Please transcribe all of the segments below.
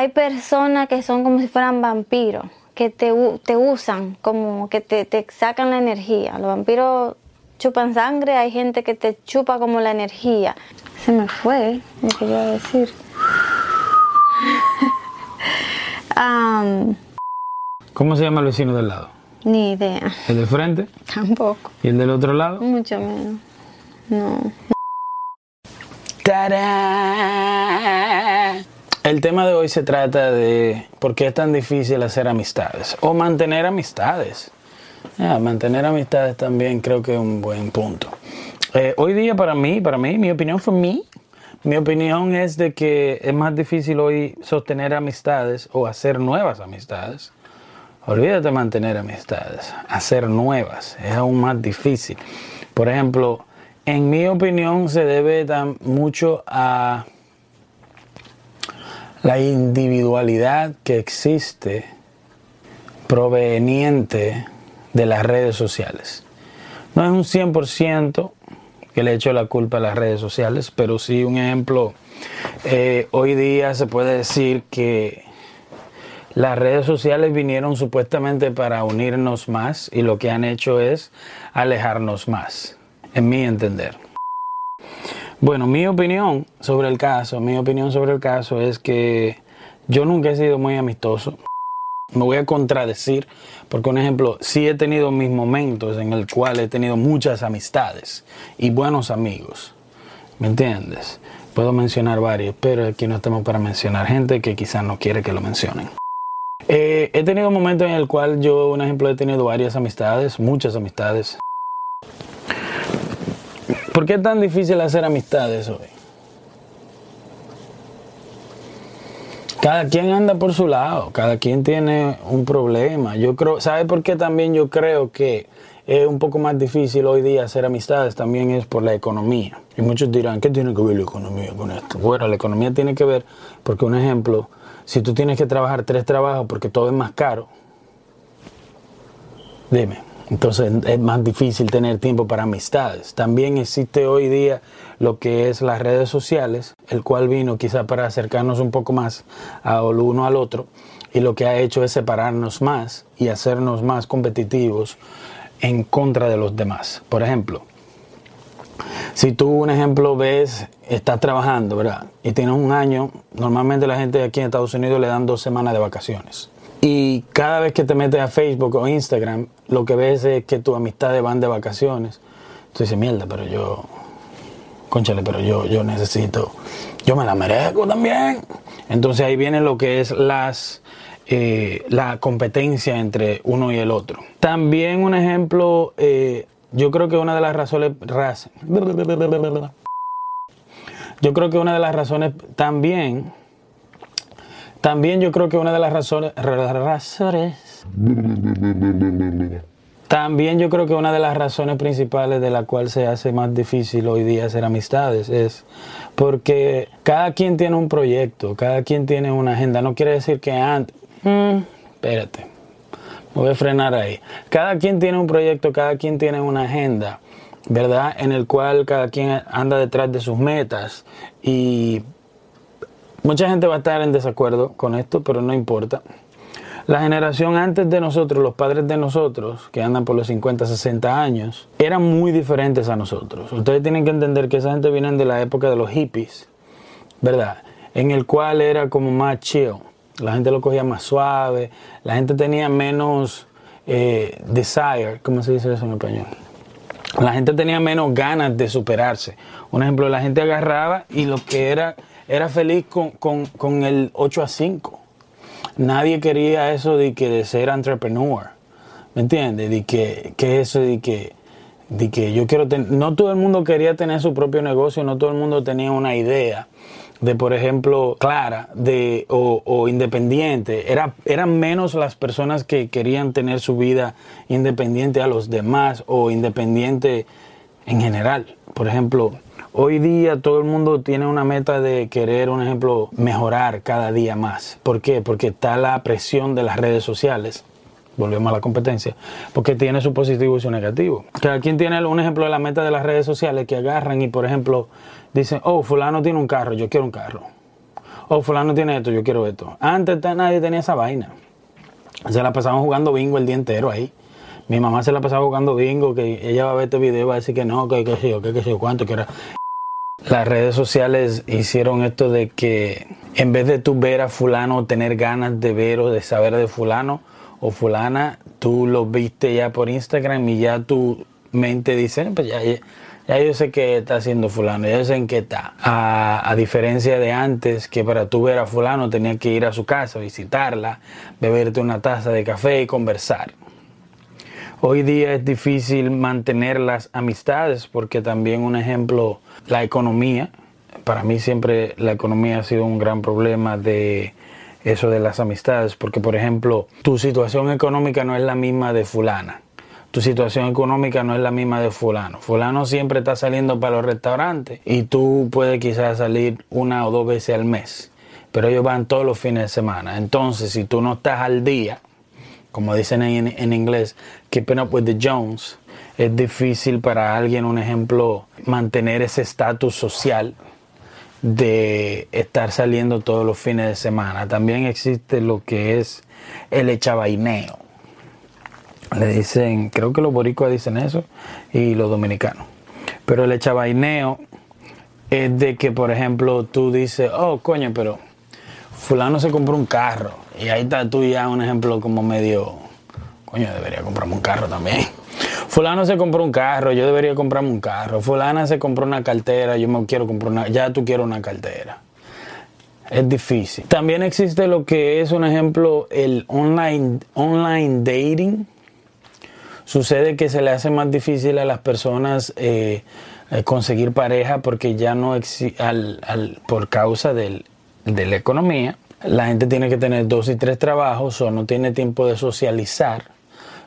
hay personas que son como si fueran vampiros, que te, te usan, como que te, te sacan la energía. Los vampiros chupan sangre, hay gente que te chupa como la energía. Se me fue, me quería decir. ¿Cómo se llama el vecino del lado? Ni idea. ¿El de frente? Tampoco. ¿Y el del otro lado? Mucho menos. No. El tema de hoy se trata de por qué es tan difícil hacer amistades o mantener amistades. mantener amistades también creo que es un buen punto. Eh, hoy día para mí, para mí, mi opinión fue mí, mi opinión es de que es más difícil hoy sostener amistades o hacer nuevas amistades. Olvídate de mantener amistades, hacer nuevas es aún más difícil. Por ejemplo, en mi opinión se debe mucho a la individualidad que existe proveniente de las redes sociales. No es un 100% que le echo la culpa a las redes sociales, pero sí un ejemplo, eh, hoy día se puede decir que las redes sociales vinieron supuestamente para unirnos más y lo que han hecho es alejarnos más, en mi entender. Bueno, mi opinión sobre el caso, mi opinión sobre el caso es que yo nunca he sido muy amistoso me voy a contradecir, porque un ejemplo, sí he tenido mis momentos en el cual he tenido muchas amistades y buenos amigos, ¿me entiendes? Puedo mencionar varios, pero aquí no estamos para mencionar gente que quizás no quiere que lo mencionen. Eh, he tenido momentos en el cual yo, un ejemplo, he tenido varias amistades, muchas amistades. ¿Por qué es tan difícil hacer amistades hoy? Cada quien anda por su lado, cada quien tiene un problema. Yo creo, ¿sabe por qué también yo creo que es un poco más difícil hoy día hacer amistades? También es por la economía. Y muchos dirán, ¿qué tiene que ver la economía con esto? Bueno, la economía tiene que ver porque, un ejemplo, si tú tienes que trabajar tres trabajos porque todo es más caro, dime, entonces es más difícil tener tiempo para amistades. También existe hoy día lo que es las redes sociales, el cual vino quizá para acercarnos un poco más al uno al otro y lo que ha hecho es separarnos más y hacernos más competitivos en contra de los demás. Por ejemplo, si tú, un ejemplo, ves, estás trabajando, ¿verdad? Y tienes un año, normalmente la gente aquí en Estados Unidos le dan dos semanas de vacaciones. Y cada vez que te metes a Facebook o Instagram, lo que ves es que tus amistades van de vacaciones. Tú dices, mierda, pero yo, conchale, pero yo, yo necesito, yo me la merezco también. Entonces ahí viene lo que es las, eh, la competencia entre uno y el otro. También un ejemplo, eh, yo creo que una de las razones, yo creo que una de las razones también también yo creo que una de las razones, también yo creo que una de las razones principales de la cual se hace más difícil hoy día hacer amistades es porque cada quien tiene un proyecto, cada quien tiene una agenda. No quiere decir que antes, mm, espérate, voy a frenar ahí. Cada quien tiene un proyecto, cada quien tiene una agenda, ¿verdad? En el cual cada quien anda detrás de sus metas y Mucha gente va a estar en desacuerdo con esto, pero no importa. La generación antes de nosotros, los padres de nosotros, que andan por los 50, 60 años, eran muy diferentes a nosotros. Ustedes tienen que entender que esa gente viene de la época de los hippies, ¿verdad? En el cual era como más chill. La gente lo cogía más suave, la gente tenía menos eh, desire, ¿cómo se dice eso en español? La gente tenía menos ganas de superarse. Un ejemplo, la gente agarraba y lo que era era feliz con, el 8 a 5. Nadie quería eso de que de ser entrepreneur. ¿Me entiendes? De que, que eso de que, de que yo quiero tener. No todo el mundo quería tener su propio negocio, no todo el mundo tenía una idea de, por ejemplo, clara de, o, independiente. Era, eran menos las personas que querían tener su vida independiente a los demás o independiente en general. Por ejemplo, Hoy día todo el mundo tiene una meta de querer, un ejemplo, mejorar cada día más. ¿Por qué? Porque está la presión de las redes sociales. Volvemos a la competencia. Porque tiene su positivo y su negativo. Cada quien tiene un ejemplo de la meta de las redes sociales que agarran y, por ejemplo, dicen, oh, fulano tiene un carro, yo quiero un carro. oh, fulano tiene esto, yo quiero esto. Antes nadie tenía esa vaina. Se la pasaban jugando bingo el día entero ahí. Mi mamá se la pasaba jugando bingo, que ella va a ver este video y va a decir que no, que qué sé yo, que qué sé yo, cuánto, que era. Las redes sociales hicieron esto de que en vez de tú ver a fulano, tener ganas de ver o de saber de fulano o fulana, tú lo viste ya por Instagram y ya tu mente dice, pues ya, ya yo sé qué está haciendo fulano, ya sé en qué está. A, diferencia de antes, que para tú ver a fulano tenías que ir a su casa, visitarla, beberte una taza de café y conversar. Hoy día es difícil mantener las amistades porque también un ejemplo, la economía. Para mí siempre la economía ha sido un gran problema de eso de las amistades, porque por ejemplo, tu situación económica no es la misma de fulana tu situación económica no es la misma de fulano. Fulano siempre está saliendo para los restaurantes y tú puedes quizás salir una o dos veces al mes, pero ellos van todos los fines de semana. Entonces, si tú no estás al día, como dicen en, en inglés, keeping up with the Jones, es difícil para alguien, un ejemplo, mantener ese estatus social de estar saliendo todos los fines de semana. También existe lo que es el echabaineo le dicen, creo que los boricuas dicen eso y los dominicanos. Pero el echabaineo es de que, por ejemplo, tú dices, oh, coño, pero fulano se compró un carro. Y ahí está tú ya un ejemplo como medio, coño, debería comprarme un carro también. Fulano se compró un carro, yo debería comprarme un carro. Fulana se compró una cartera, yo me quiero comprar una, ya tú quieres una cartera. Es difícil. También existe lo que es un ejemplo, el online, online dating Sucede que se le hace más difícil a las personas eh, eh, conseguir pareja porque ya no existe, al, por causa del, de la economía, la gente tiene que tener dos y tres trabajos o no tiene tiempo de socializar,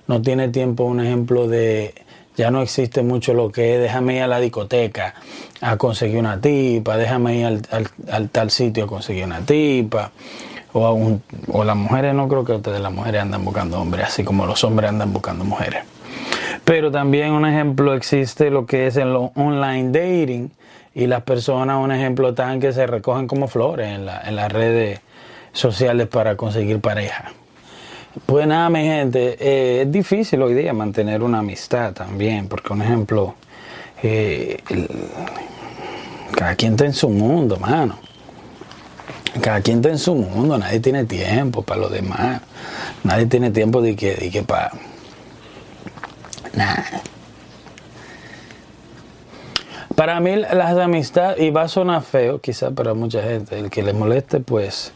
no tiene tiempo, un ejemplo de, ya no existe mucho lo que es déjame ir a la discoteca a conseguir una tipa, déjame ir al, tal sitio a conseguir una tipa. O, a o las mujeres, no creo que ustedes las mujeres andan buscando hombres, así como los hombres andan buscando mujeres. Pero también un ejemplo existe lo que es el online dating y las personas, un ejemplo, están que se recogen como flores en, las redes sociales para conseguir pareja. Pues nada, mi gente, eh, es difícil hoy día mantener una amistad también, porque un ejemplo, eh, cada quien está en su mundo, mano. Cada quien está en su mundo, nadie tiene tiempo para lo demás. Nadie tiene tiempo de que, de que para para mí las amistades, y va a sonar feo quizá para mucha gente, el que le moleste, pues...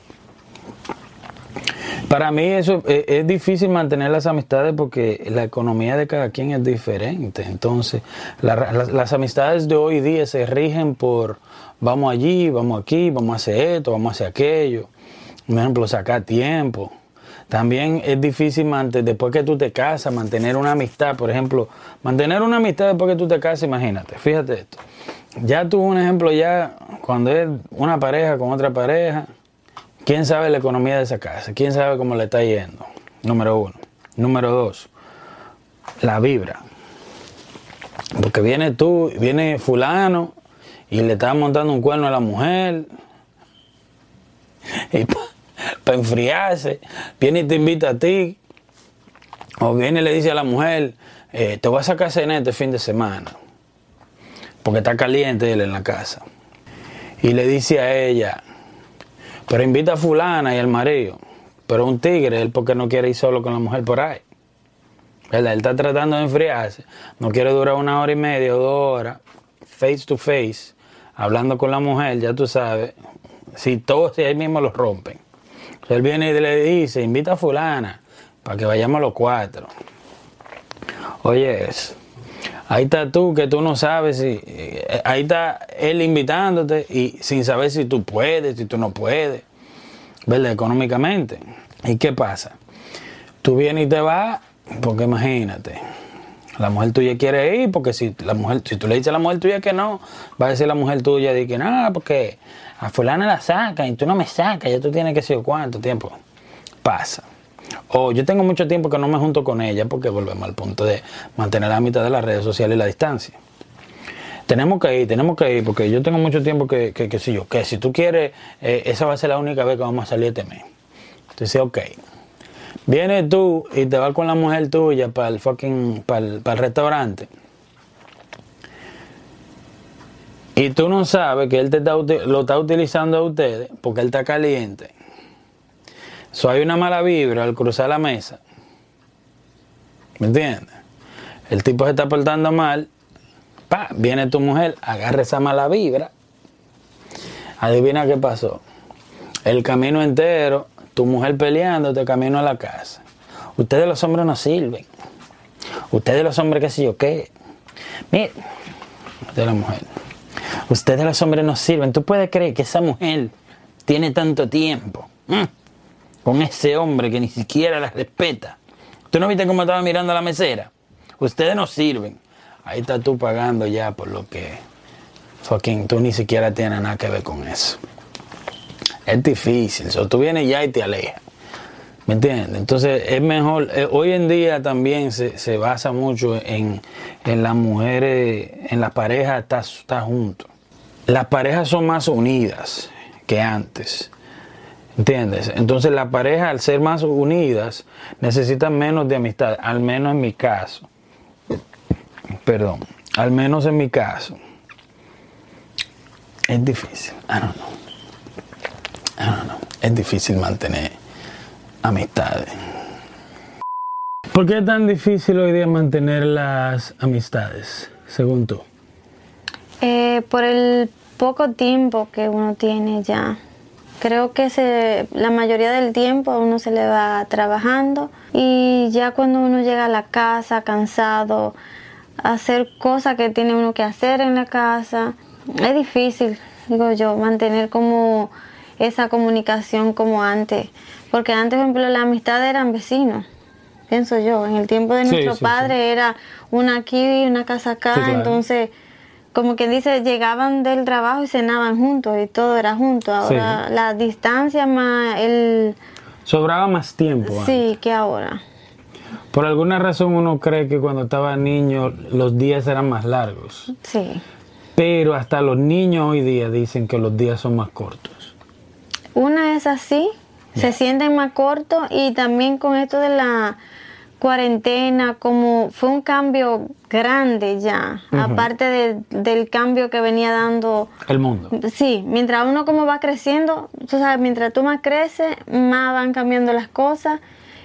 Para mí eso eh, es, difícil mantener las amistades porque la economía de cada quien es diferente. Entonces, las amistades de hoy día se rigen por vamos allí, vamos aquí, vamos a hacer esto, vamos a hacer aquello. Por ejemplo, sacar tiempo. También es difícil después que tú te casas, mantener una amistad. Por ejemplo, mantener una amistad después que tú te casas, imagínate, fíjate esto. Ya tuvo un ejemplo ya cuando es una pareja con otra pareja. ¿Quién sabe la economía de esa casa? ¿Quién sabe cómo le está yendo? Número uno. Número dos, la vibra. Porque viene tú, viene fulano y le está montando un cuerno a la mujer. Y para enfriarse, viene y te invita a ti, o viene y le dice a la mujer, eh, te voy a sacar cena este fin de semana, porque está caliente él en la casa. Y le dice a ella, pero invita a fulana y al marido, pero un tigre, él porque no quiere ir solo con la mujer por ahí. Él está tratando de enfriarse, no quiere durar una hora y media o dos horas, face to face, hablando con la mujer, ya tú sabes, si todos ahí mismo los rompen. Él viene y le dice, invita a fulana para que vayamos los cuatro. Oye, ahí está tú que tú no sabes si... Eh, ahí está él invitándote y sin saber si tú puedes, si tú no puedes, ¿verdad? Económicamente. ¿Y qué pasa? Tú vienes y te vas, porque imagínate, la mujer tuya quiere ir, porque si la mujer, si tú le dices a la mujer tuya que no, va a decir la mujer tuya de que no, porque a fulana la saca y tú no me sacas, ya tú tienes que ser cuánto tiempo. Pasa. O yo tengo mucho tiempo que no me junto con ella porque volvemos al punto de mantener la mitad de las redes sociales y la distancia. tenemos que ir, tenemos que ir, porque yo tengo mucho tiempo que, que, que si yo, que si tú quieres, eh, esa va a ser la única vez que vamos a salir este mes. Entonces, ok. Vienes tú y te vas con la mujer tuya para el fucking, para el, para el restaurante. Y tú no sabes que él te está, lo está utilizando a ustedes porque él está caliente. So hay una mala vibra al cruzar la mesa. ¿Me entiendes? El tipo se está portando mal. Pa, viene tu mujer, agarra esa mala vibra. Adivina qué pasó. El camino entero, tu mujer peleándote camino a la casa. Ustedes los hombres no sirven. Ustedes los hombres qué sé yo qué. Mire, de la mujer. Ustedes los hombres no sirven. ¿Tú puedes creer que esa mujer tiene tanto tiempo mm, con ese hombre que ni siquiera la respeta? ¿Tú no viste cómo estaba mirando a la mesera? Ustedes no sirven. Ahí estás tú pagando ya por lo que fucking tú ni siquiera tienes nada que ver con eso. Es difícil. So, tú vienes ya y te alejas. ¿Me entiendes? Entonces es mejor, eh, hoy en día también se, se basa mucho en, en las mujeres, en las parejas estar estar juntos. Las parejas son más unidas que antes. ¿Entiendes? Entonces las parejas al ser más unidas necesitan menos de amistad, al menos en mi caso. Perdón, al menos en mi caso. Es difícil. I don't know. I don't know. Es difícil mantener amistades. ¿Por qué es tan difícil hoy día mantener las amistades, según tú? Eh, por el poco tiempo que uno tiene ya. Creo que se, la mayoría del tiempo a uno se le va trabajando y ya cuando uno llega a la casa cansado, a hacer cosas que tiene uno que hacer en la casa, es difícil, digo yo, mantener como esa comunicación como antes. Porque antes, por ejemplo, la amistad eran vecinos, pienso yo. En el tiempo de nuestro sí, sí. padre era una aquí y una casa acá, claro. entonces como quien dice, llegaban del trabajo y cenaban juntos y todo era junto. Ahora la distancia más el Sobraba más tiempo. antes. sí que ahora. Por alguna razón uno cree que cuando estaba niño los días eran más largos. Sí. Pero hasta los niños hoy día dicen que los días son más cortos. Una es así, se sienten más cortos y también con esto de la cuarentena, como fue un cambio grande ya, aparte de- del cambio que venía dando El mundo. Sí, mientras uno como va creciendo, tú sabes, mientras tú más creces, más van cambiando las cosas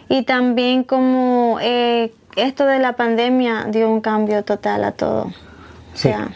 y también como eh, esto de la pandemia dio un cambio total a todo. O Sí. sea,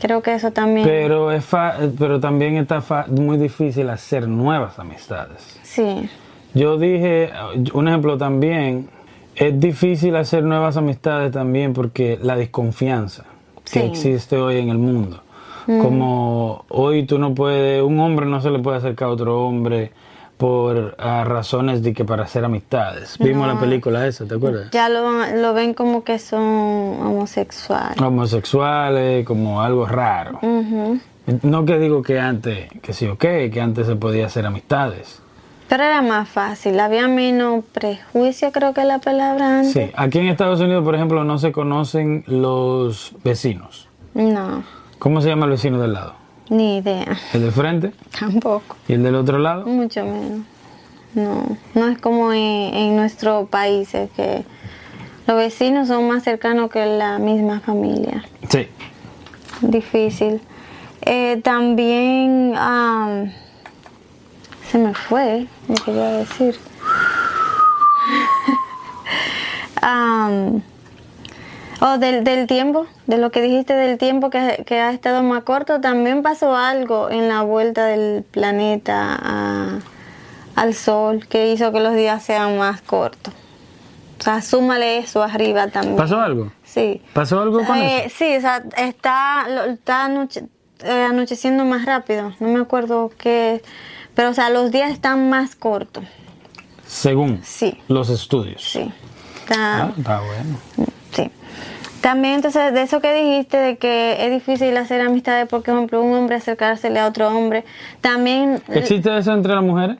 creo que eso también. Pero, es fa- pero también está fa- muy difícil hacer nuevas amistades. sí, Yo dije, un ejemplo también, es difícil hacer nuevas amistades también porque la desconfianza que existe hoy en el mundo. Como hoy tú no puedes, un hombre no se le puede acercar a otro hombre por razones de que para hacer amistades. Vimos la película esa, ¿te acuerdas? ya lo, lo ven como que son homosexuales. Homosexuales, como algo raro. No que digo que antes, que sí o qué, que antes se podía hacer amistades. Pero era más fácil, había menos prejuicio, creo que la palabra antes. Sí, aquí en Estados Unidos, por ejemplo, no se conocen los vecinos. No, ¿Cómo se llama el vecino del lado? ni idea, ¿El del frente? tampoco. ¿Y el del otro lado? Mucho menos. No, no es como en, en nuestro país, es que los vecinos son más cercanos que la misma familia. Sí. Difícil. Eh, también am, se me fue lo que iba a decir. Am, oh, del, del tiempo, de lo que dijiste del tiempo que, que ha estado más corto, también pasó algo en la vuelta del planeta a- al sol que hizo que los días sean más cortos. O sea, súmale eso arriba también. ¿Pasó algo? Sí. ¿Pasó algo con Eh, eso? sí, o sea, está, está anoche- eh, anocheciendo más rápido. No me acuerdo qué. Pero, o sea, los días están más cortos. Según Sí, los estudios. sí. Está, Ah, está bueno. sí. También, entonces, de eso que dijiste, de que es difícil hacer amistades porque, por ejemplo, un hombre acercársele a otro hombre. También, ¿Existe eso entre las mujeres?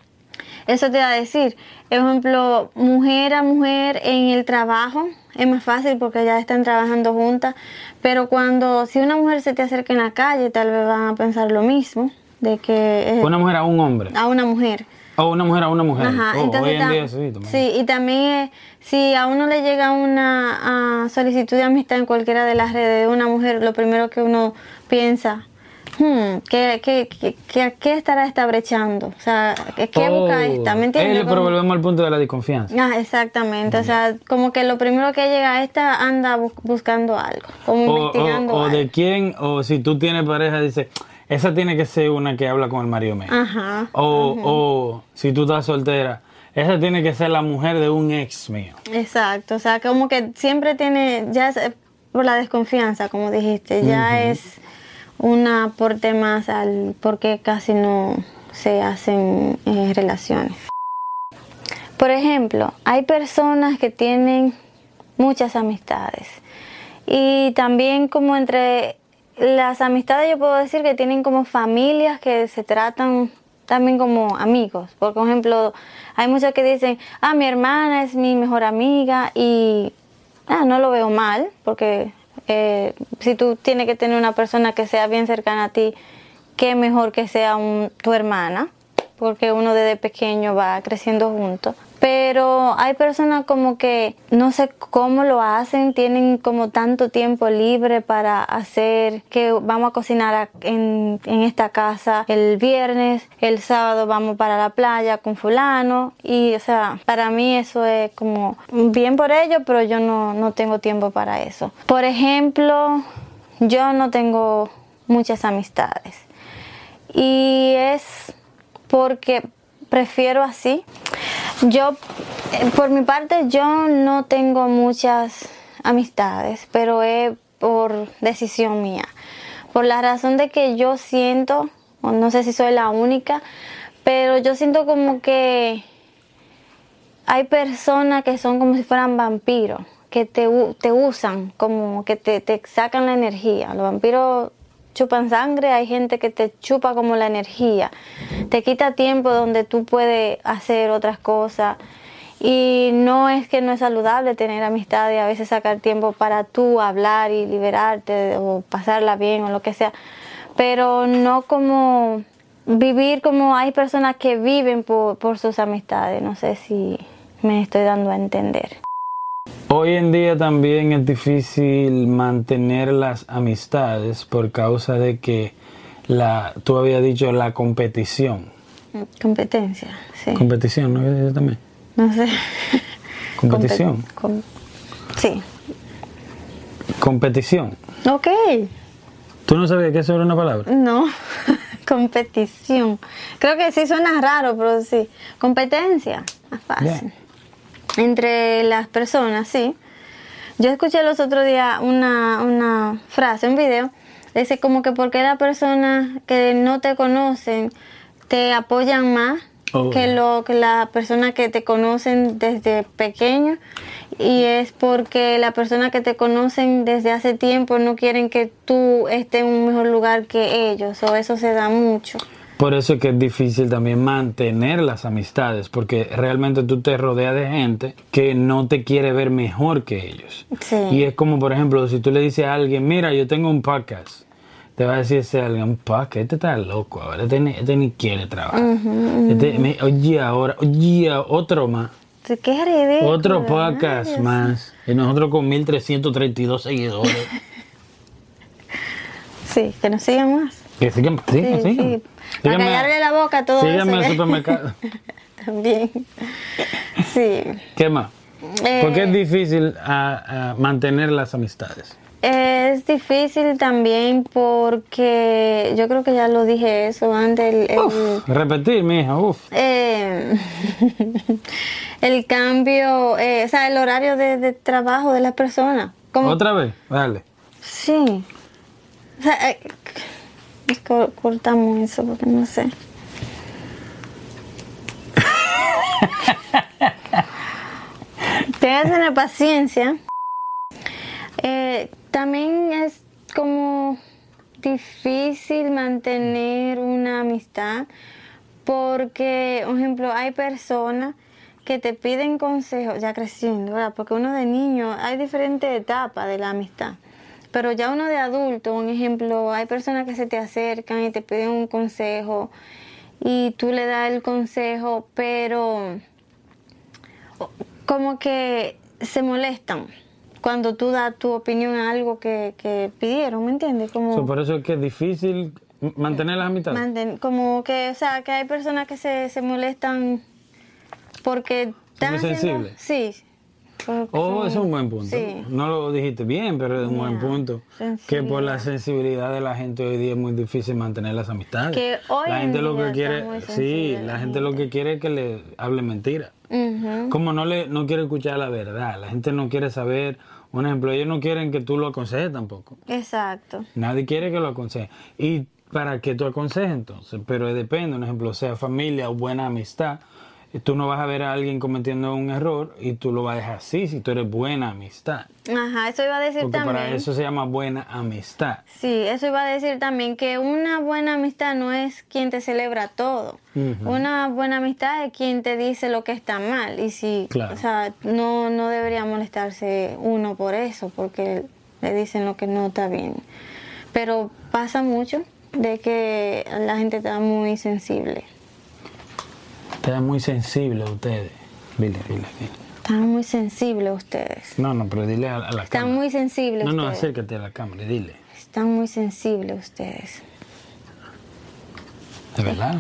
eso te va a decir. Ejemplo, mujer a mujer en el trabajo es más fácil porque ya están trabajando juntas, pero cuando si una mujer se te acerca en la calle, tal vez van a pensar lo mismo, de que... una mujer a un hombre. A una mujer. O una mujer a una mujer. Ajá, Oh, entonces hoy en día sí, sí, y también eh, si a uno le llega una ah, solicitud de amistad en cualquiera de las redes de una mujer, lo primero que uno piensa, hmm, ¿qué, qué, qué, qué- qué estará esta brechando? O sea, ¿qué, qué busca Oh, esta? ¿Me entiendes? eh, pero volvemos al punto de la desconfianza. Ah, exactamente, o sea, como que lo primero que llega a esta anda bu- buscando algo, como O, investigando o- o algo. de quién, o si tú tienes pareja, dice, esa tiene que ser una que habla con el marido mío. Ajá. O, o si tú estás soltera, esa tiene que ser la mujer de un ex mío. Exacto, o sea, como que siempre tiene, ya es eh, por la desconfianza, como dijiste, ya es un aporte más al por qué casi no se hacen eh, relaciones. Por ejemplo, hay personas que tienen muchas amistades y también como entre las amistades yo puedo decir que tienen como familias que se tratan también como amigos. Por ejemplo, hay muchos que dicen, ah, mi hermana es mi mejor amiga y ah, no lo veo mal, porque eh, si tú tienes que tener una persona que sea bien cercana a ti, qué mejor que sea un- tu hermana, porque uno desde pequeño va creciendo juntos. Pero hay personas como que no sé cómo lo hacen, tienen como tanto tiempo libre para hacer que vamos a cocinar en, en esta casa el viernes, el sábado vamos para la playa con fulano y o sea, para mí eso es como bien por ello, pero yo no, no tengo tiempo para eso. Por ejemplo, yo no tengo muchas amistades y es porque prefiero así. Yo, por mi parte, yo no tengo muchas amistades, pero es por decisión mía. Por la razón de que yo siento, no sé si soy la única, pero yo siento como que hay personas que son como si fueran vampiros, que te, te usan, como que te, te sacan la energía. Los vampiros chupan sangre, hay gente que te chupa como la energía, te quita tiempo donde tú puedes hacer otras cosas. Y no es que no es saludable tener amistad y a veces sacar tiempo para tú hablar y liberarte o pasarla bien o lo que sea, pero no como vivir como hay personas que viven por, por sus amistades. No sé si me estoy dando a entender. Hoy en día también es difícil mantener las amistades por causa de que la, tú habías dicho la competición. Competencia, sí. Competición, ¿no dicho también? No sé. Competición. Compet- com- sí. Competición. Ok. ¿Tú no sabías que eso era una palabra? No. Competición. Creo que sí suena raro, pero sí. Competencia. Más fácil. Entre las personas, sí. Yo escuché los otros días una, una frase, un video. Dice como que porque las personas que no te conocen te apoyan más Oh. que lo que las personas que te conocen desde pequeño y es porque las personas que te conocen desde hace tiempo no quieren que tú estés en un mejor lugar que ellos o eso se da mucho. Por eso es que es difícil también mantener las amistades, porque realmente tú te rodeas de gente que no te quiere ver mejor que ellos. Sí. Y es como, por ejemplo, si tú le dices a alguien, mira, yo tengo un podcast, te va a decir ese alguien, un podcast, este está loco ahora, este ni, este ni quiere trabajar. Este me- oye, ahora, oye, otro más. Qué ridículo. Otro podcast más. Y nosotros con 1332 seguidores. Sí, que nos sigan más. Que sigan, sigan, Sí, sigan. sí. Para callarle la boca a todo Síganme al ¿eh? supermercado. También. Sí. ¿Qué más? Eh, ¿Por qué es difícil ah, ah, mantener las amistades? Es difícil también porque yo creo que ya lo dije eso antes. El, el- Repetir, mi hija, uff. eh, el cambio, eh, o sea, el horario de, de trabajo de las personas. ¿Otra vez? Dale. Sí. O sea, co- cortamos eso porque no sé. Que tener paciencia. Eh, también es como difícil mantener una amistad Porque, por ejemplo, hay personas que te piden consejos ya creciendo. Porque uno de niño hay diferentes etapas de la amistad. Pero ya uno de adulto, un ejemplo, hay personas que se te acercan y te piden un consejo y tú le das el consejo, pero como que se molestan cuando tú das tu opinión a algo que, que pidieron, ¿me entiendes? Como, So, por eso es que es difícil mantener las amistades. manten- como que, o sea, que hay personas que se, se molestan porque están muy haciendo- sensibles. Sí. Porque Oh, es un buen punto. Sí. No lo dijiste bien, pero es un buen punto. Que por la sensibilidad de la gente hoy día es muy difícil mantener las amistades. Que hoy la en gente lo que quiere, sí, la la gente lo que quiere es que le hable mentira. Como no le no quiere escuchar la verdad, la gente no quiere saber, un ejemplo, ellos no quieren que tú lo aconsejes tampoco. Exacto. Nadie quiere que lo aconseje. Y para que tú aconsejes entonces, pero depende, un ejemplo, sea familia o buena amistad, tú no vas a ver a alguien cometiendo un error y tú lo vas a dejar así si tú eres buena amistad. Ajá, eso iba a decir Porque también. para eso se llama buena amistad. Sí, eso iba a decir también que una buena amistad no es quien te celebra todo. Una buena amistad es quien te dice lo que está mal. Y si, Claro. o sea, no, no debería molestarse uno por eso, porque le dicen lo que no está bien. Pero pasa mucho de que la gente está muy sensible. Están muy sensibles ustedes. Dile, dile, dile. Están muy sensibles ustedes. No, no, pero dile a, la Están cámara. muy sensibles No, no, ustedes. acércate a la cámara y dile. Están muy sensibles ustedes. ¿De verdad?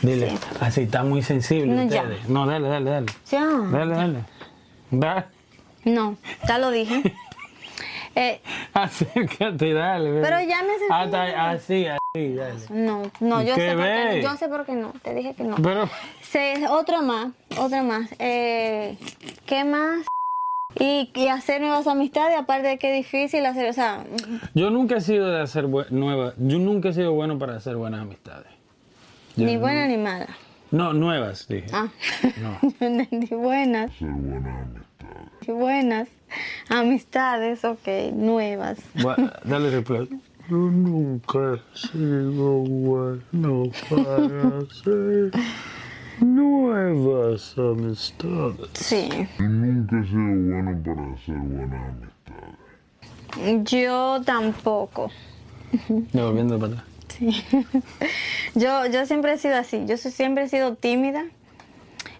Dile, Sí. así está muy sensible No, ya. ustedes. No, dale, dale, dale. Ya. Dale, dale. Dale. No, ya lo dije. Eh, Acércate y dale. Pero ya me acerqué. Hasta así, así, No, no, yo ¿Qué sé por qué ves? no. Yo sé por qué no. Te dije que no. Pero, Se, otra más, otra más. Eh, ¿Qué más? Y, y hacer nuevas amistades, aparte de que es difícil hacer, o sea, yo nunca he sido de hacer nuevas. Yo nunca he sido bueno para hacer buenas amistades. Yo ni no- buena ni mala. No, nuevas, dije. Ah, No. entendí buenas. Y buenas amistades, ok, nuevas. Dale replay. Yo nunca he sido bueno para hacer nuevas amistades. Sí. Yo nunca he sido bueno para hacer buenas amistades. Yo tampoco. Devolviendo para atrás. Sí. yo, yo siempre he sido así. Yo soy- siempre he sido tímida.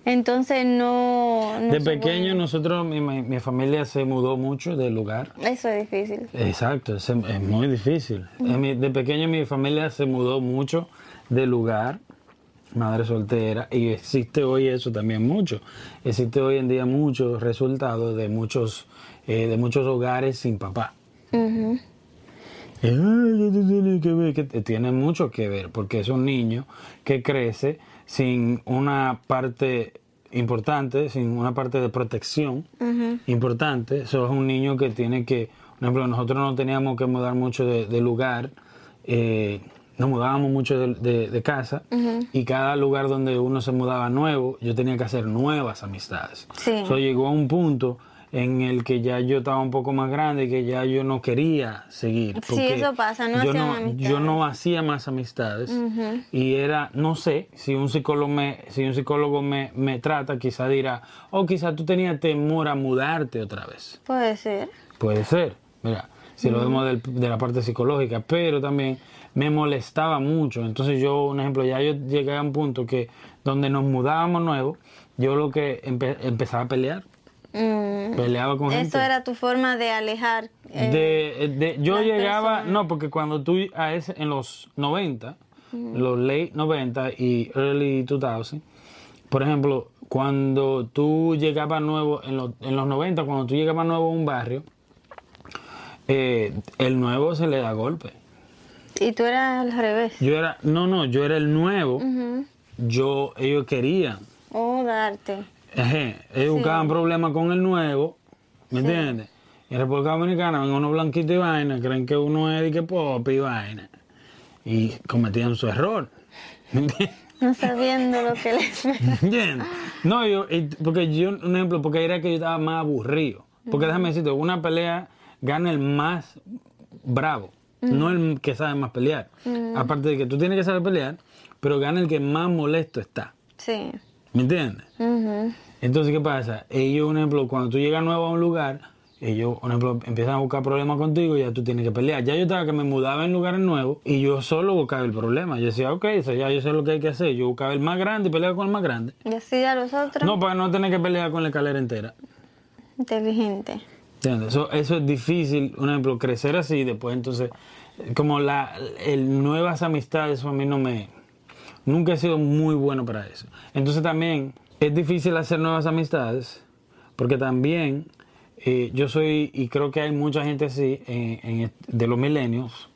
Entonces no. no De pequeño nosotros, mi, mi- mi familia se mudó mucho del lugar. Eso es difícil. Exacto, es, es muy difícil. De pequeño mi familia se mudó mucho de lugar, madre soltera, y existe hoy eso también mucho. Existe hoy en día muchos resultados de muchos, eh, de muchos hogares sin papá. "Ay, esto tiene que ver, que tiene mucho que ver, porque es un niño que crece sin una parte importante, sin una parte de protección Ujú. importante. Eso es un niño que tiene que, por ejemplo, nosotros no teníamos que mudar mucho de, de lugar, eh, nos mudábamos mucho de, de- de casa y cada lugar donde uno se mudaba nuevo, yo tenía que hacer nuevas amistades. Sí. Eso llegó a un punto en el que ya yo estaba un poco más grande y que ya yo no quería seguir. Sí, eso pasa, no yo hacían no, amistades. yo no hacía más amistades y era, no sé, si un psicólogo me, si un psicólogo me, me trata, quizá dirá, oh, quizá tú tenías temor a mudarte otra vez. Puede ser. Puede ser, mira, si lo vemos del- de la parte psicológica, pero también me molestaba mucho. Entonces yo, un ejemplo, ya yo llegué a un punto que donde nos mudábamos nuevo, yo lo que empe- empezaba a pelear, Mm, peleaba con gente. Eso era tu forma de alejar. eh, De, de- yo llegaba, personas. no, porque cuando tú a ese, en los 90, los late 90 y early 2000, por ejemplo, cuando tú llegabas nuevo, en, los- en los 90, cuando tú llegabas nuevo a un barrio, eh, el nuevo se le da golpe. Y tú eras al revés. Yo era, no, no, yo era el nuevo, yo, ellos querían, O darte. Ejé, ellos buscaban problemas con el nuevo, ¿me entiendes? Y en República Dominicana ven unos blanquitos y vaina, creen que uno es de que pop y vaina. Y cometían su error. ¿Me entiendes? No sabiendo lo que les ¿Me entiendes? No, yo, y- porque yo, un ejemplo, porque era que yo estaba más aburrido. Porque déjame decirte, una pelea gana el más bravo, no el que sabe más pelear. Aparte de que tú tienes que saber pelear, pero gana el que más molesto está. Sí. ¿Me entiendes? Entonces, ¿qué pasa? Ellos, un ejemplo, cuando tú llegas nuevo a un lugar, ellos, un ejemplo, empiezan a buscar problemas contigo y ya tú tienes que pelear. Ya yo estaba que me mudaba en lugares nuevos y yo solo buscaba el problema. Yo decía, ok, eso ya yo sé lo que hay que hacer. Yo buscaba el más grande y peleaba con el más grande. Y así a los otros, No, para no tener que pelear con la escalera entera. inteligente. ¿Entiendes? Eso, eso es difícil, un ejemplo, crecer así y después entonces, como la el, nuevas amistades, eso a mí no me... Nunca he sido muy bueno para eso. Entonces también es difícil hacer nuevas amistades porque también eh, yo soy, y creo que hay mucha gente así en- en est- de los milenios,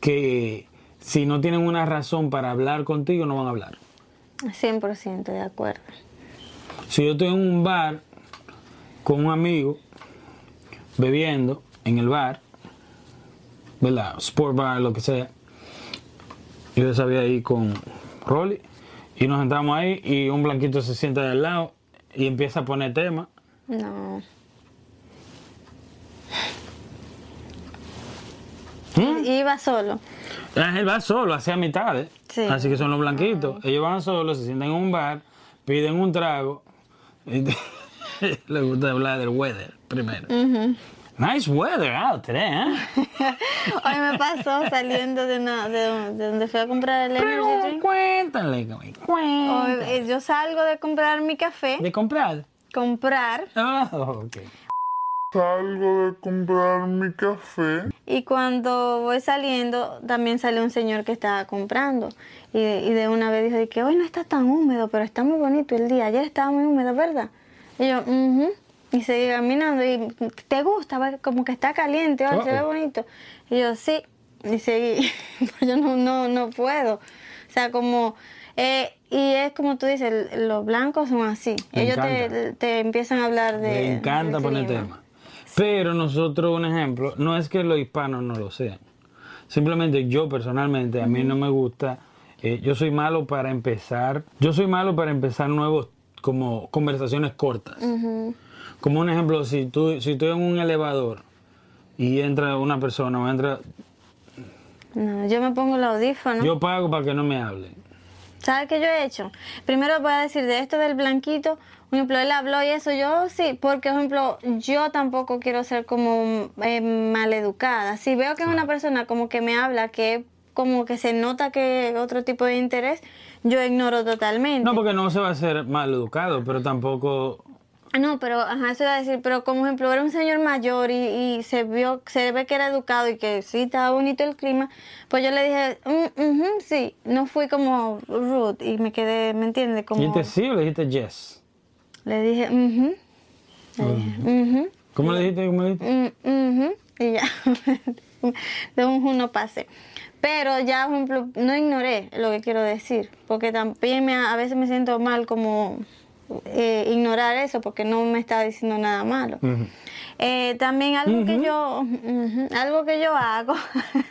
que si no tienen una razón para hablar contigo, no van a hablar. 100% de acuerdo. Si yo estoy en un bar con un amigo bebiendo en el bar, ¿verdad? Sport bar, lo que sea. Yo sabía ahí con Rolly y nos sentamos ahí y un blanquito se sienta de al lado y empieza a poner tema. No. ¿Mm? Iba solo. Ah, Él va solo, hacia mitades. Sí. Así que son los blanquitos. Ellos van solos, se sientan en un bar, piden un trago. Y les gusta hablar del weather primero. Nice weather out today, ¿eh? Hoy me pasó saliendo de, una- de, de donde fui a comprar el Pero energy drink. cuéntale, Hoy, cuéntale. eh, yo salgo de comprar mi café, ¿De comprar? comprar, Oh, ok. Salgo de comprar mi café. y cuando voy saliendo también sale un señor que estaba comprando. Y, y de una vez dijo de que hoy no está tan húmedo, pero está muy bonito el día. Ayer estaba muy húmedo, ¿verdad? Y yo, mhm. Y seguí caminando y ¿te gusta? Como que está caliente, hoy se ve bonito. Y yo, sí. Y seguí. yo no, no, no puedo. O sea, como... eh, y es como tú dices, los blancos son así. Me Ellos te, te empiezan a hablar de... Le encanta poner tema. Pero nosotros, un ejemplo, no es que los hispanos no lo sean. Simplemente yo personalmente, a mí no me gusta, eh, yo soy malo para empezar, yo soy malo para empezar nuevos, como conversaciones cortas. Ujú. Como un ejemplo, si tú, si estoy en un elevador y entra una persona o entra, No, yo me pongo el audífono. yo pago para que no me hablen. ¿Sabes qué yo he hecho? Primero voy a decir de esto del blanquito, por ejemplo, él habló y eso, yo sí, porque, por ejemplo, yo tampoco quiero ser como eh, maleducada. Si veo que es una persona como que me habla, que como que se nota que otro tipo de interés, yo ignoro totalmente. No, porque no se va a hacer mal educado, pero tampoco Ah, No, pero ajá, eso iba a decir, pero como ejemplo era un señor mayor y, y se vio, se ve que era educado y que sí estaba bonito el clima, pues yo le dije, "Mm, ujú, sí, no fui como rude y me quedé, ¿me entiendes? Como dijiste sí o le dijiste yes. le dije, mhm, le dije, ujú, ¿Cómo le dijiste? ¿Cómo le dijiste? mm, ujú", y ya, de un uno pase. Pero ya, por ejemplo, no ignoré lo que quiero decir, porque también me, a veces me siento mal como eh, ignorar eso, porque no me está diciendo nada malo. Eh, también algo que yo, algo que yo hago,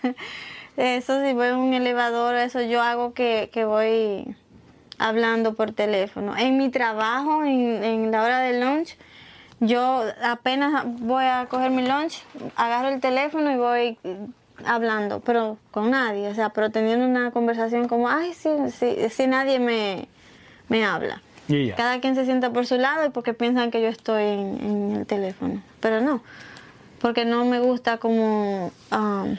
eso si voy en un elevador, eso yo hago que, que voy hablando por teléfono. En mi trabajo, en, en la hora del lunch, yo apenas voy a coger mi lunch, agarro el teléfono y voy hablando, pero con nadie, o sea, pero teniendo una conversación como, ay, sí, sí, sí nadie me, me habla. Y ya. Cada quien se sienta por su lado y porque piensan que yo estoy en, en el teléfono. Pero no, porque no me gusta como um,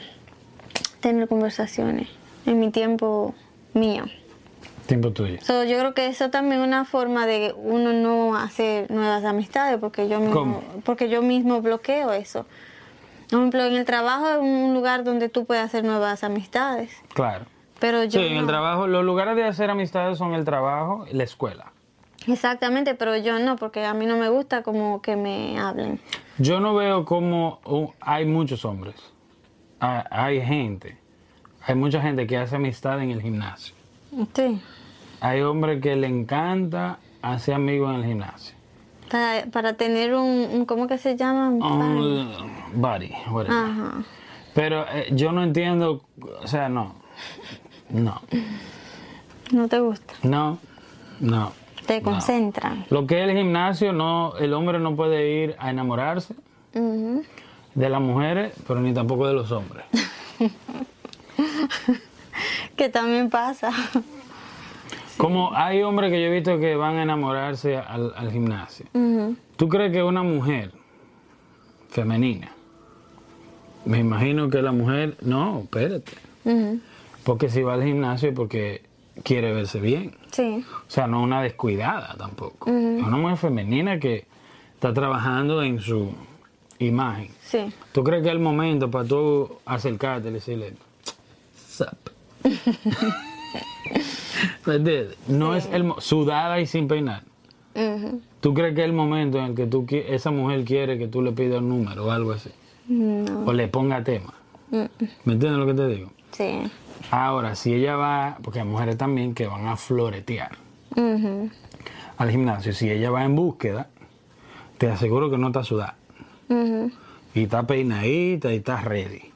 tener conversaciones en mi tiempo mío. Tiempo tuyo. So, yo creo que eso también es una forma de uno no hacer nuevas amistades porque yo mismo, ¿Cómo? porque yo mismo bloqueo eso. Por ejemplo, en el trabajo es un lugar donde tú puedes hacer nuevas amistades. Claro. Pero yo sí, en el trabajo, los lugares de hacer amistades son el trabajo y la escuela. Exactamente, pero yo no, porque a mí no me gusta como que me hablen. Yo no veo cómo uh, hay muchos hombres. Hay, hay gente. Hay mucha gente que hace amistad en el gimnasio. Sí. Hay hombres que le encanta hacer amigos en el gimnasio. Para, para tener un, un- ¿cómo que se llama? Un. Un body. Ajá. Pero eh, yo no entiendo, o sea, no. No, No te gusta. no, no. Te no. concentran. Lo que es el gimnasio, no, el hombre no puede ir a enamorarse de las mujeres, pero ni tampoco de los hombres. Que también pasa. Como hay hombres que yo he visto que van a enamorarse al, al gimnasio. ¿Tú crees que una mujer femenina, me imagino que la mujer, no, espérate, porque si va al gimnasio porque quiere verse bien. Sí. O sea, no una descuidada tampoco. Es una mujer femenina que está trabajando en su imagen. Sí. ¿Tú crees que es el momento para tú acercarte y decirle, sup? ¿Me entiendes? No es el sudada y sin peinar. Ujú. ¿Tú crees que es el momento en el que tú, esa mujer quiere que tú le pidas un número o algo así? No. O le ponga tema. ¿Me entiendes lo que te digo? Sí. Ahora, si ella va, porque hay mujeres también que van a floretear al gimnasio, si ella va en búsqueda, te aseguro que no está sudada. Ujú. Y está peinadita y está ready.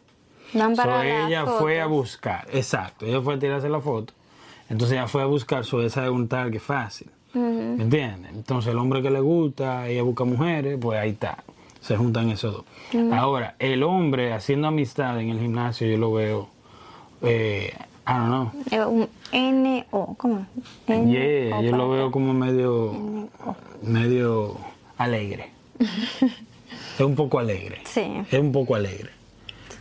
Van So, ella fue a buscar, exacto, ella fue a tirarse la foto. Entonces ella fue a buscar, so esa es un target fácil. ¿Me entiendes? Entonces el hombre que le gusta, ella busca mujeres, pues ahí está. Se juntan esos dos. Ahora, el hombre haciendo amistad en el gimnasio, yo lo veo, eh, I don't know. Eh, un N-O, ¿cómo? N Yeah, O yo lo veo como medio, medio alegre. es un poco alegre. Sí. Es un poco alegre.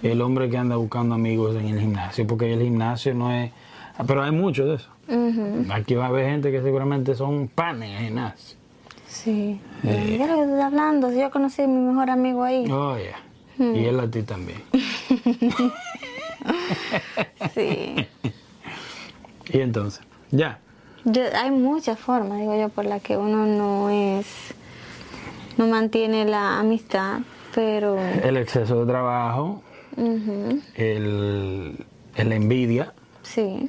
El hombre que anda buscando amigos en el gimnasio, porque el gimnasio no es... Pero hay mucho de eso. Aquí va a haber gente que seguramente son panes en el gimnasio. Sí. Eh. Mira lo que tú estás hablando. Yo conocí a mi mejor amigo ahí. Oh, yeah. Hmm. Y él a ti también. Sí. Y entonces, ya. Yo- hay muchas formas, digo yo, por las que uno no es. No mantiene la amistad, pero. El exceso de trabajo, ujú, el, el envidia, Sí.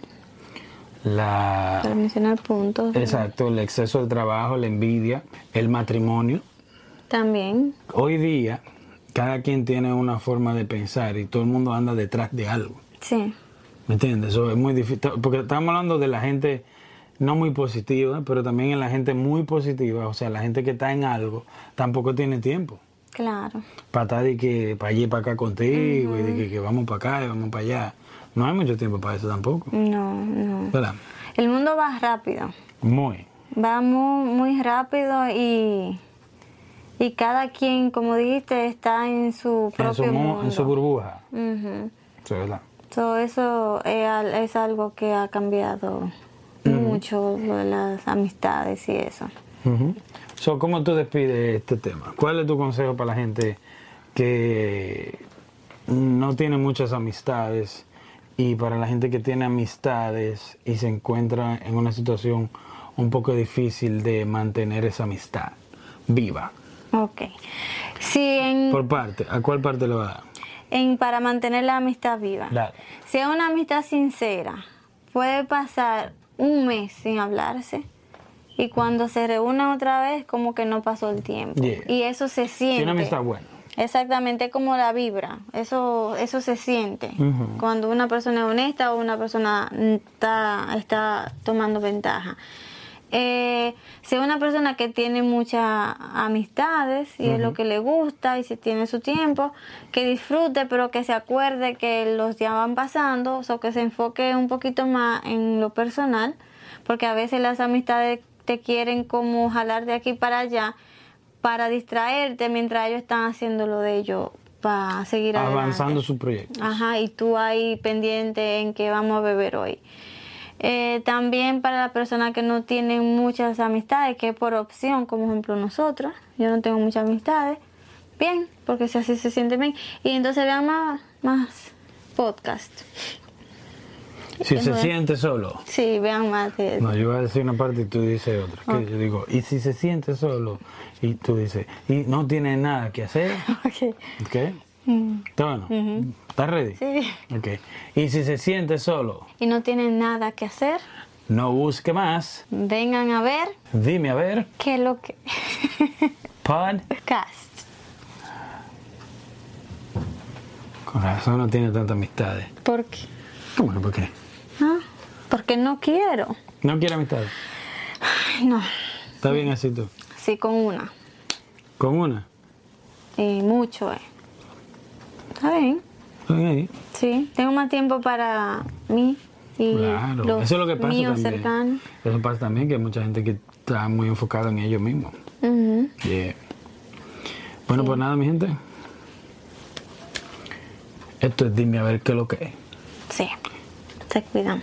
la... Para mencionar puntos. Exacto, el exceso de trabajo, la envidia, el matrimonio. También. Hoy día, cada quien tiene una forma de pensar y todo el mundo anda detrás de algo. Sí. ¿Me entiendes? Eso es muy difícil. Porque estamos hablando de la gente no muy positiva, pero también en la gente muy positiva. O sea, la gente que está en algo tampoco tiene tiempo Claro. para estar de que para allí para acá contigo y de que, que vamos para acá y vamos para allá. No hay mucho tiempo para eso tampoco. No, no. ¿Verdad? El mundo va rápido. Muy. Va muy, muy rápido y. Y cada quien, como dijiste, está en su En propio su, mu- mundo. en su burbuja. Verdad. So, eso es, al- es algo que ha cambiado mucho lo de las amistades y eso. So, ¿Cómo tú despides este tema? ¿Cuál es tu consejo para la gente que no tiene muchas amistades y para la gente que tiene amistades y se encuentra en una situación un poco difícil de mantener esa amistad viva? Ok. Si en, Por parte, ¿a cuál parte le va a dar? en- para mantener la amistad viva, Dale. si es una amistad sincera, puede pasar un mes sin hablarse y cuando se reúnen otra vez, como que no pasó el tiempo. Yeah. Y eso se siente. Si una amistad buena. Exactamente como la vibra, eso eso se siente cuando una persona es honesta o una persona está, está tomando ventaja. Eh, si es una persona que tiene muchas amistades y es lo que le gusta y si tiene su tiempo, que disfrute pero que se acuerde que los días van pasando, o sea, que se enfoque un poquito más en lo personal, porque a veces las amistades te quieren como jalar de aquí para allá para distraerte mientras ellos están haciendo lo de ellos para seguir Avanzando adelante. su proyecto. Ajá, y tú ahí pendiente en que vamos a beber hoy. Eh, también para la persona que no tiene muchas amistades, que por opción, como ejemplo nosotros, yo no tengo muchas amistades, bien, porque si así se siente bien. Y entonces vean más, más podcast. Si se es. siente solo. Sí, vean más de No, yo voy a decir una parte y tú dices otra. Que. Yo digo, y si se siente solo, y tú dices, y no tiene nada que hacer, Ok. ¿Ok? ¿Está bueno? ¿Estás ready? Sí. Ok. Y si se siente solo, Y no tienen nada que hacer, no busque más, vengan a ver dime a ver, qué es lo que... podcast. Cast. Con razón no tiene tantas amistades. ¿Por qué? ¿Cómo que por qué? Ah, Porque no quiero. No quiere amistades. Ay, no. Está bien así tú. Sí, con una. Con una. Y mucho, eh. Está bien. Está bien ahí. Sí, tengo más tiempo para mí y Claro, los eso es lo que pasa míos también. cercanos. Eso pasa también, que hay mucha gente que está muy enfocada en ellos mismos. Yeah. Bueno, pues nada, mi gente. Esto es dime a ver qué es lo que es. Sí, se cuidan.